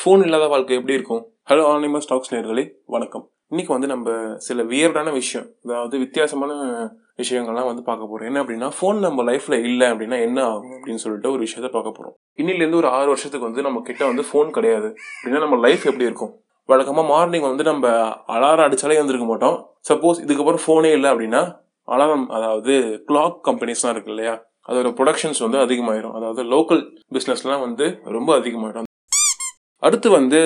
Phone இல்லாத வாழ்க்கை எப்படி இருக்கும்? ஹலோ ஆனிமஸ் ஸ்டாக்ஸ் நேர்களே வணக்கம். இன்னைக்கு வந்து நம்ம சில வியர்டான விஷயம் அதாவது வித்தியாசமான விஷயங்கள்லாம் வந்து பார்க்க போகிறோம் என்ன அப்படின்னா ஃபோன் நம்ம லைஃப்ல இல்லை அப்படின்னா என்ன ஆகும் அப்படின்னு சொல்லிட்டு ஒரு விஷயத்த பார்க்க போகிறோம் இன்னிலேருந்து ஒரு ஆறு வருஷத்துக்கு வந்து நம்ம கிட்ட வந்து ஃபோன் கிடையாது. அப்படின்னா நம்ம லைஃப் எப்படி இருக்கும்? வழக்கமாக மார்னிங் வந்து நம்ம அலாரம் அடித்தாலே வந்துருக்க மாட்டோம். சப்போஸ் இதுக்கப்புறம் ஃபோனே இல்லை அப்படின்னா அலாரம் அதாவது கிளாக் கம்பெனிஸ்லாம் இருக்கு இல்லையா? அதோட ப்ரொடக்ஷன்ஸ் வந்து அதிகமாயிரும். அதாவது லோக்கல் பிஸ்னஸ்லாம் வந்து ரொம்ப அதிகமாயிடும். அடுத்து வந்து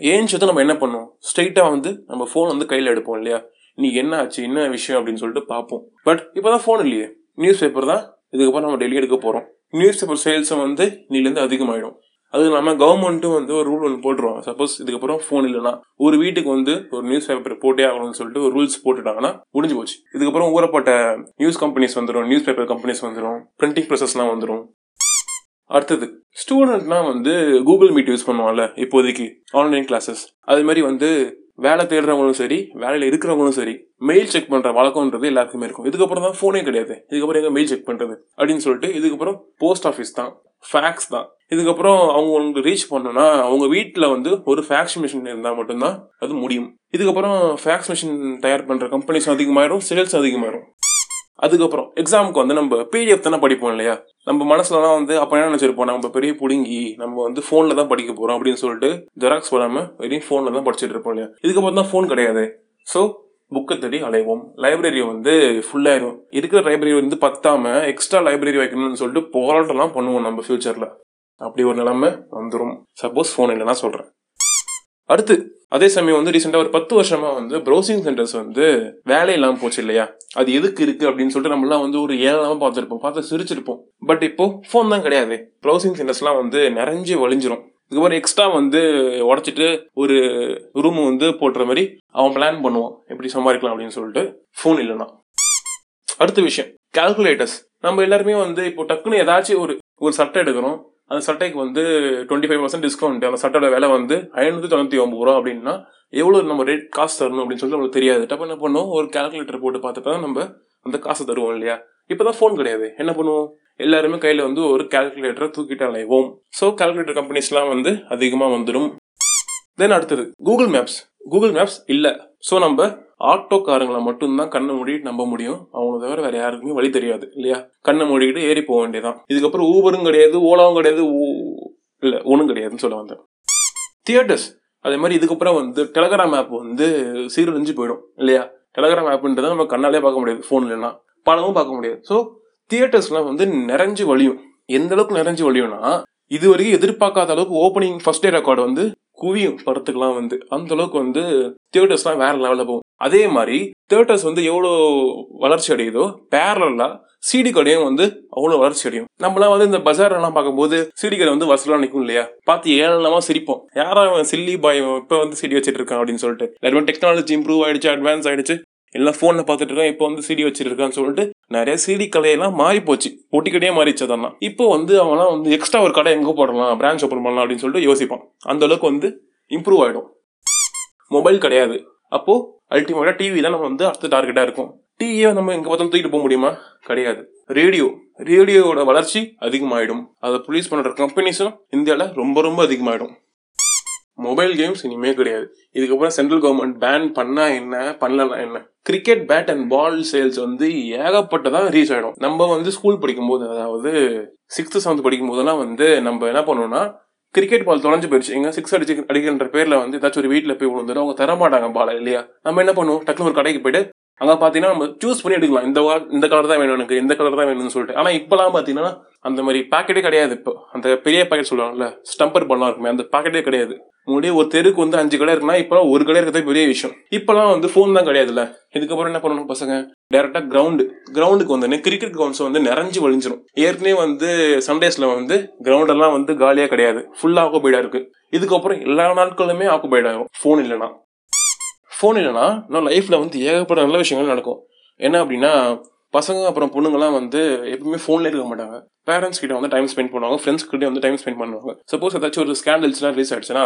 ஏஞ்சது நம்ம என்ன பண்ணுவோம் ஸ்ட்ரைட்டாக வந்து நம்ம ஃபோன் வந்து கையில் எடுப்போம் இல்லையா? இன்னைக்கு என்ன ஆச்சு? என்ன விஷயம்? அப்படின்னு சொல்லிட்டு பார்ப்போம். பட் இப்போ தான் ஃபோன் இல்லையே. நியூஸ் பேப்பர் தான். இதுக்கப்புறம் நம்ம டெய்லி எடுக்க போகிறோம் நியூஸ் பேப்பர் சேல்ஸும் வந்து இன்னிலேருந்து அதிகமாகிடும் அது இல்லாமல் கவர்மெண்ட்டும் வந்து ஒரு ரூல் ஒன்று போட்டுருவாங்க சப்போஸ் இதுக்கப்புறம் ஃபோன் இல்லைனா ஒரு வீட்டுக்கு வந்து ஒரு நியூஸ் பேப்பர் போட்டே ஆகணும்னு சொல்லிட்டு ஒரு ரூல்ஸ் போட்டுட்டாங்கன்னா முடிஞ்சு போச்சு. இதுக்கப்புறம் ஊறப்பட்ட நியூஸ் கம்பெனிஸ் வந்துடும் நியூஸ் பேப்பர் கம்பெனிஸ் வந்துடும் பிரிண்டிங் ப்ரெசஸ்லாம் வந்துடும் அடுத்தது ஸ்டூடெண்ட்னா வந்து கூகுள் மீட் யூஸ் பண்ணுவாங்கல்ல இப்போதைக்கு ஆன்லைன் கிளாஸஸ் அது மாதிரி வந்து வேலை தேடுறவங்களும் சரி வேலையில் இருக்கிறவங்களும் சரி மெயில் செக் பண்ணுற வழக்கம்ன்றது எல்லாருக்குமே இருக்கும். இதுக்கப்புறம் தான் ஃபோனே கிடையாது. இதுக்கப்புறம் எங்கே மெயில் செக் பண்ணுறது அப்படின்னு சொல்லிட்டு இதுக்கப்புறம் போஸ்ட் ஆஃபீஸ் தான் ஃபேக்ஸ் தான். இதுக்கப்புறம் அவங்க உங்களுக்கு ரீச் பண்ணணும்னா அவங்க வீட்டில் வந்து ஒரு ஃபேக்ஸ் மிஷின் இருந்தால் மட்டும்தான் அது முடியும். இதுக்கப்புறம் ஃபேக்ஸ் மிஷின் தயார் பண்ணுற கம்பெனிஸ் அதிகமாயிரும் சேல்ஸ் அதிகமாயிரும். அதுக்கப்புறம் எக்ஸாமுக்கு வந்து நம்ம பிடிஎஃப் தானே படிப்போம் இல்லையா? நம்ம மனசுலலாம் வந்து அப்போ என்ன நினச்சிருப்போம்? நம்ம பெரிய புடுங்கி நம்ம வந்து ஃபோனில் தான் படிக்க போகிறோம் அப்படின்னு சொல்லிட்டு ஜெராக்ஸ் போடாமல் வெறும் ஃபோனில் தான் படிச்சுட்டு இருப்போம் இல்லையா? இதுக்கப்புறம் தான் ஃபோன் கிடையாது. ஸோ புக்கை தேடி அலைவோம். லைப்ரரி வந்து ஃபுல்லாயிடும் இருக்கிற லைப்ரரி வந்து பத்தாம எக்ஸ்ட்ரா லைப்ரரி வைக்கணும்னு சொல்லிட்டு போராட்டம்லாம் பண்ணுவோம் நம்ம ஃபியூச்சரில் அப்படி ஒரு நிலைமை வந்துடும் சப்போஸ் ஃபோன் இல்லைன்னா சொல்கிறேன் அடுத்து அதே சமயம் வந்து ரீசெண்டாக ஒரு பத்து வருஷமா வந்து ப்ரௌசிங் சென்டர்ஸ் வந்து வேலை இல்லாமல் போச்சு இல்லையா? அது எதுக்கு இருக்கு அப்படின்னு சொல்லிட்டு நம்மளாம் வந்து ஒரு ஏழாம பார்த்துருப்போம். பார்த்து சிரிச்சிருப்போம். பட் இப்போ ஃபோன் தான் கிடையாது. ப்ரௌசிங் சென்டர்ஸ்லாம் வந்து நிறைஞ்சு வழிஞ்சிரும். இதுக்கப்புறம் எக்ஸ்ட்ரா வந்து உடச்சிட்டு ஒரு ரூம் வந்து போட்டுற மாதிரி அவன் பிளான் பண்ணுவான். எப்படி சம்பாதிக்கலாம் அப்படின்னு சொல்லிட்டு ஃபோன் இல்லைன்னா. அடுத்த விஷயம் கால்குலேட்டர்ஸ் நம்ம எல்லாருமே வந்து இப்போ டக்குன்னு ஏதாச்சும் ஒரு ஒரு சட்டை எடுக்கிறோம் அந்த சட்டைக்கு வந்து டுவெண்ட்டி ஃபைவ் பர்சன்ட் டிஸ்கவுண்ட் அந்த சட்டையோட விலை வந்து ஐநூற்றி தொண்ணூற்றி ஒம்பது ரூபா அப்படின்னா எவ்வளோ நம்ம ரேட் காசு தரணும் அப்படின்னு சொல்லிட்டு நம்மளுக்கு தெரியாது. டப்போ என்ன பண்ணுவோம்? ஒரு கால்குலேட்டர் போட்டு பார்த்துட்டு தான் நம்ம அந்த காசை தருவோம் இல்லையா? இப்போ தான் ஃபோன் கிடையாது. என்ன பண்ணுவோம்? எல்லாருமே கையில் வந்து ஒரு கால்குலேட்டரை தூக்கிட்டு அலைவோம். ஸோ கால்குலேட்டர் கம்பெனிஸ்லாம் வந்து அதிகமாக வந்துடும். தென் அடுத்தது கூகுள் மேப்ஸ் கூகுள் மேப்ஸ் இல்லை. ஸோ நம்ம ஆட்டோக்காரங்களை மட்டும்தான் கண்ணை மூடிட்டு நம்ப முடியும். அவங்கள தவிர வேற யாருக்குமே வழி தெரியாது இல்லையா? கண்ணை மூடிக்கிட்டு ஏறி போக வேண்டியதான் இதுக்கப்புறம் ஊபரும் கிடையாது ஓலாவும் கிடையாது இல்லை ஒன்றும் கிடையாதுன்னு சொல்ல வந்தேன். தியேட்டர்ஸ் அதே மாதிரி இதுக்கப்புறம் வந்து டெலகிராம் ஆப் வந்து சீரழிஞ்சு போயிடும் இல்லையா? டெலகிராம் ஆப்ன்றதை நம்ம கண்ணாலே பார்க்க முடியாது ஃபோன் இல்லைன்னா. படமும் பார்க்க முடியாது. ஸோ தியேட்டர்ஸ்லாம் வந்து நிறைஞ்சு வழியும். எந்த அளவுக்கு நிறைஞ்சு வழியும்னா இது வரைக்கும் எதிர்பார்க்காத அளவுக்கு ஓப்பனிங் ஃபர்ஸ்ட் டே ரெக்கார்டு வந்து குவியும் படத்துக்குலாம் வந்து. அந்த அளவுக்கு வந்து தியேட்டர்ஸ்லாம் வேற லெவலில் போகும். அதே மாதிரி தியேட்டர்ஸ் வந்து எவ்வளோ வளர்ச்சி அடையுதோ பேரலாக சிடி கடையும் வந்து அவ்வளோ வளர்ச்சி அடையும். நம்மளாம் வந்து இந்த பஜார்லாம் பார்க்கும்போது சிடி கடை வந்து வசூலாக நிற்கும் இல்லையா? பார்த்து ஏழனமாக சிரிப்போம். யாராவது சில்லி பாய் இப்போ வந்து சிடி வச்சுட்டு இருக்கான் அப்படின்னு சொல்லிட்டு. எல்லாருமே டெக்னாலஜி இம்ப்ரூவ் ஆயிடுச்சு அட்வான்ஸ் ஆயிடுச்சு. எல்லாம் ஃபோனில் பார்த்துட்டு இருக்கான் இப்போ வந்து சிடி வச்சிருக்கான்னு சொல்லிட்டு நிறைய சிடி கடையெல்லாம் மாறி போச்சு. பொட்டி மாறிச்சு அதெல்லாம். இப்போ வந்து அவன்லாம் வந்து எக்ஸ்ட்ரா ஒரு கடை எங்கே போடலாம்? பிரான்ச் ஓப்பன் பண்ணலாம் அப்படின்னு சொல்லிட்டு யோசிப்பான். அந்த அளவுக்கு வந்து இம்ப்ரூவ் ஆகிடும் மொபைல் கிடையாது. அப்போது அல்டிமேட்டாக டிவி தான் நம்ம வந்து அடுத்த டார்கெட்டாக இருக்கும். டிவியை நம்ம எங்கே பார்த்தாலும் தூக்கிட்டு போக முடியுமா? கிடையாது. ரேடியோ ரேடியோவோட வளர்ச்சி அதிகமாகிடும் அதை ப்ரொடியூஸ் பண்ணுற கம்பெனிஸும் இந்தியாவில் ரொம்ப ரொம்ப அதிகமாகிடும் மொபைல் கேம்ஸ் இனிமே கிடையாது. இதுக்கப்புறம் சென்ட்ரல் கவர்மெண்ட் பேன் பண்ணால் என்ன? பண்ணலன்னா என்ன? Cricket bat and ball sales வந்து ஏகப்பட்டதாக ரீச் ஆகிடும் நம்ம வந்து ஸ்கூல் படிக்கும்போது அதாவது சிக்ஸ்த்து செவன்த் படிக்கும் போதெல்லாம் வந்து நம்ம என்ன பண்ணுவோம்னா கிரிக்கெட் பால் தொலைஞ்சு போயிடுச்சு எங்க சிக்ஸ் அடிச்சு அடிக்கின்ற பேர்ல வந்து ஏதாச்சும் ஒரு வீட்டில் போய் விழுந்துடும் அவங்க தரமாட்டாங்க பாலை இல்லையா? நம்ம என்ன பண்ணுவோம்? டக்குனு ஒரு கடைக்கு போயிட்டு அங்கே பார்த்தீங்கன்னா நம்ம சூஸ் பண்ணி எடுக்கலாம். இந்த இந்த கலர் தான் வேணும் எனக்கு இந்த கலர் தான் வேணும்னு சொல்லிட்டு. ஆனால் இப்போலாம் பார்த்தீங்கன்னா அந்த மாதிரி பாக்கெட்டே கிடையாது இப்போ. அந்த பெரிய பாக்கெட் சொல்லுவாங்கல்ல ஸ்டம்பர் பண்ணலாம் இருக்குமே அந்த பாக்கெட்டே கிடையாது. முன்னாடியே ஒரு தெருக்கு வந்து அஞ்சு கடை இருக்குன்னா இப்போலாம் ஒரு கடை இருக்கிறதே பெரிய விஷயம். இப்போலாம் வந்து ஃபோன் தான் கிடையாதுல்ல. இதுக்கப்புறம் என்ன பண்ணணும் பசங்க? டேரக்டா கிரவுண்டு கிரவுண்டுக்கு வந்து கிரிக்கெட் கிரவுண்ட்ஸ் வந்து நிறைஞ்சு வழிஞ்சிரும் ஏற்கனவே வந்து சண்டேஸ்ல வந்து கிரவுண்டெல்லாம் வந்து காலியா கிடையாது. ஃபுல்லா ஆக்குபைடா இருக்கு. இதுக்கப்புறம் எல்லா நாட்களுமே ஆக்குபைட் ஆகும் ஃபோன் இல்லைனா ஃபோன் இல்லைனா இன்னும் லைஃப்ல வந்து ஏகப்பட்ட நல்ல விஷயங்கள் நடக்கும். என்ன அப்படின்னா பசங்க அப்புறம் பொண்ணுங்கலாம் வந்து எப்பவுமே ஃபோன்ல இருக்க மாட்டாங்க. பேரண்ட்ஸ் கிட்ட வந்து டைம் ஸ்பெண்ட் பண்ணுவாங்க. ஃப்ரெண்ட்ஸ் கிட்டே வந்து டைம் ஸ்பெண்ட் பண்ணுவாங்க. சப்போஸ் ஏதாச்சும் ஒரு ஸ்கேண்டல்ஸ்லாம் ரிலீஸ் ஆயிடுச்சுன்னா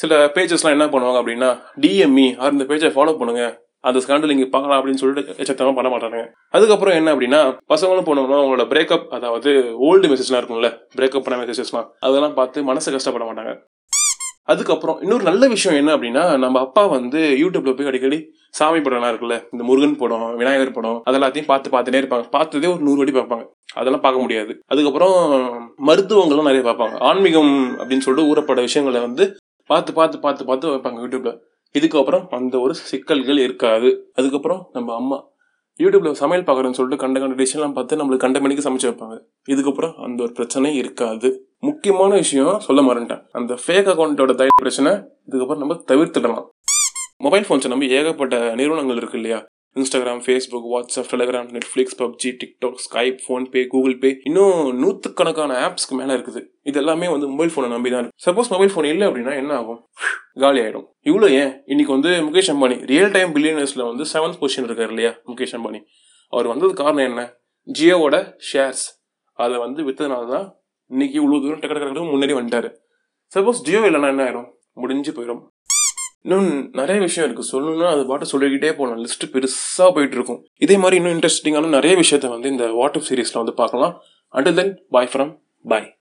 சில பேஜஸ்லாம் என்ன பண்ணுவாங்க அப்படின்னா டிஎம்இ ஆர் இந்த பேஜை ஃபாலோ பண்ணுங்க. அந்த ஸ்கேண்டல் இங்கே பார்க்கலாம் அப்படின்னு சொல்லிட்டு எச்சத்தமாக பண்ண மாட்டாங்க அதுக்கப்புறம் என்ன அப்படின்னா பசங்களும் போனவங்களும் அவங்களோட பிரேக்கப் அதாவது ஓல்டு மெசேஜ்லாம் இருக்கும்ல பிரேக்கப் பண்ண மெசேஜஸ்லாம் அதெல்லாம் பார்த்து மனசு கஷ்டப்பட மாட்டாங்க. அதுக்கப்புறம் இன்னொரு நல்ல விஷயம் என்ன அப்படின்னா நம்ம அப்பா வந்து யூடியூப்ல போய் அடிக்கடி சாமி படம்லாம் இருக்குல்ல இந்த முருகன் படம் விநாயகர் படம் அதெல்லாத்தையும் பார்த்து பார்த்துட்டே இருப்பாங்க. பார்த்ததே ஒரு நூறு வாட்டி பார்ப்பாங்க. அதெல்லாம் பார்க்க முடியாது. அதுக்கப்புறம் மருத்துவங்களும் நிறைய பார்ப்பாங்க. ஆன்மீகம் அப்படின்னு சொல்லிட்டு ஊறப்பட விஷயங்களை வந்து பார்த்து பார்த்து பார்த்து பார்த்து வைப்பாங்க யூடியூப்ல இதுக்கப்புறம் அந்த ஒரு சிக்கல்கள் இருக்காது. அதுக்கப்புறம் நம்ம அம்மா யூடியூப்ல சமையல் பார்க்குறேன்னு சொல்லிட்டு கண்ட கண்ட டிஷ்லாம் பார்த்து நம்மளுக்கு கண்ட மணிக்கு சமைச்சு வைப்பாங்க. இதுக்கப்புறம் அந்த ஒரு பிரச்சனை இருக்காது. முக்கியமான விஷயம் சொல்ல மறந்துட்டேன். அந்த ஃபேக் அக்கௌண்ட்டோட தய பிரச்சனை இதுக்கப்புறம் நம்ம தவிர்த்துடலாம் மொபைல் ஃபோன்ஸை நம்ம ஏகப்பட்ட நிறுவனங்கள் இருக்கு இல்லையா? Instagram Facebook WhatsApp Telegram Netflix PUBG TikTok Skype PhonePe Google Pay இன்னும் நூற்றுக்கணக்கான ஆப்ஸ்க்கு மேலே இருக்குது. இது எல்லாமே வந்து மொபைல் ஃபோனை நம்பி தான் இருக்கு சப்போஸ் மொபைல் ஃபோன் இல்லை அப்படின்னா என்ன ஆகும்? காலி ஆகிடும் இவ்வளோ ஏன்? இன்னைக்கு வந்து முகேஷ் அம்பானி ரியல் டைம் பில்லியனர்ஸில் வந்து செவன்த் பொசிஷன் இருக்கார் இல்லையா முகேஷ் அம்பானி. அவர் வந்தது காரணம் என்ன? ஜியோவோட ஷேர்ஸ் அதை வந்து விற்றதுனால தான் இன்னைக்கு இவ்வளோ தூரம் டக்கு டக்கு முன்னாடி வந்துட்டார். சப்போஸ் ஜியோ இல்லைன்னா என்ன ஆயிரும்? முடிஞ்சு போயிடும் இன்னும் நிறைய விஷயம் இருக்கு. சொல்லணும்னா அது பாட்டு சொல்லிக்கிட்டே போகலாம். லிஸ்ட் பெருசாக போயிட்டு இருக்கும் இதே மாதிரி இன்னும் இன்ட்ரெஸ்டிங்கான நிறைய விஷயத்த வந்து இந்த வாட்ஸ்அப் சீரீஸ்ல வந்து பார்க்கலாம். Until then bye from bye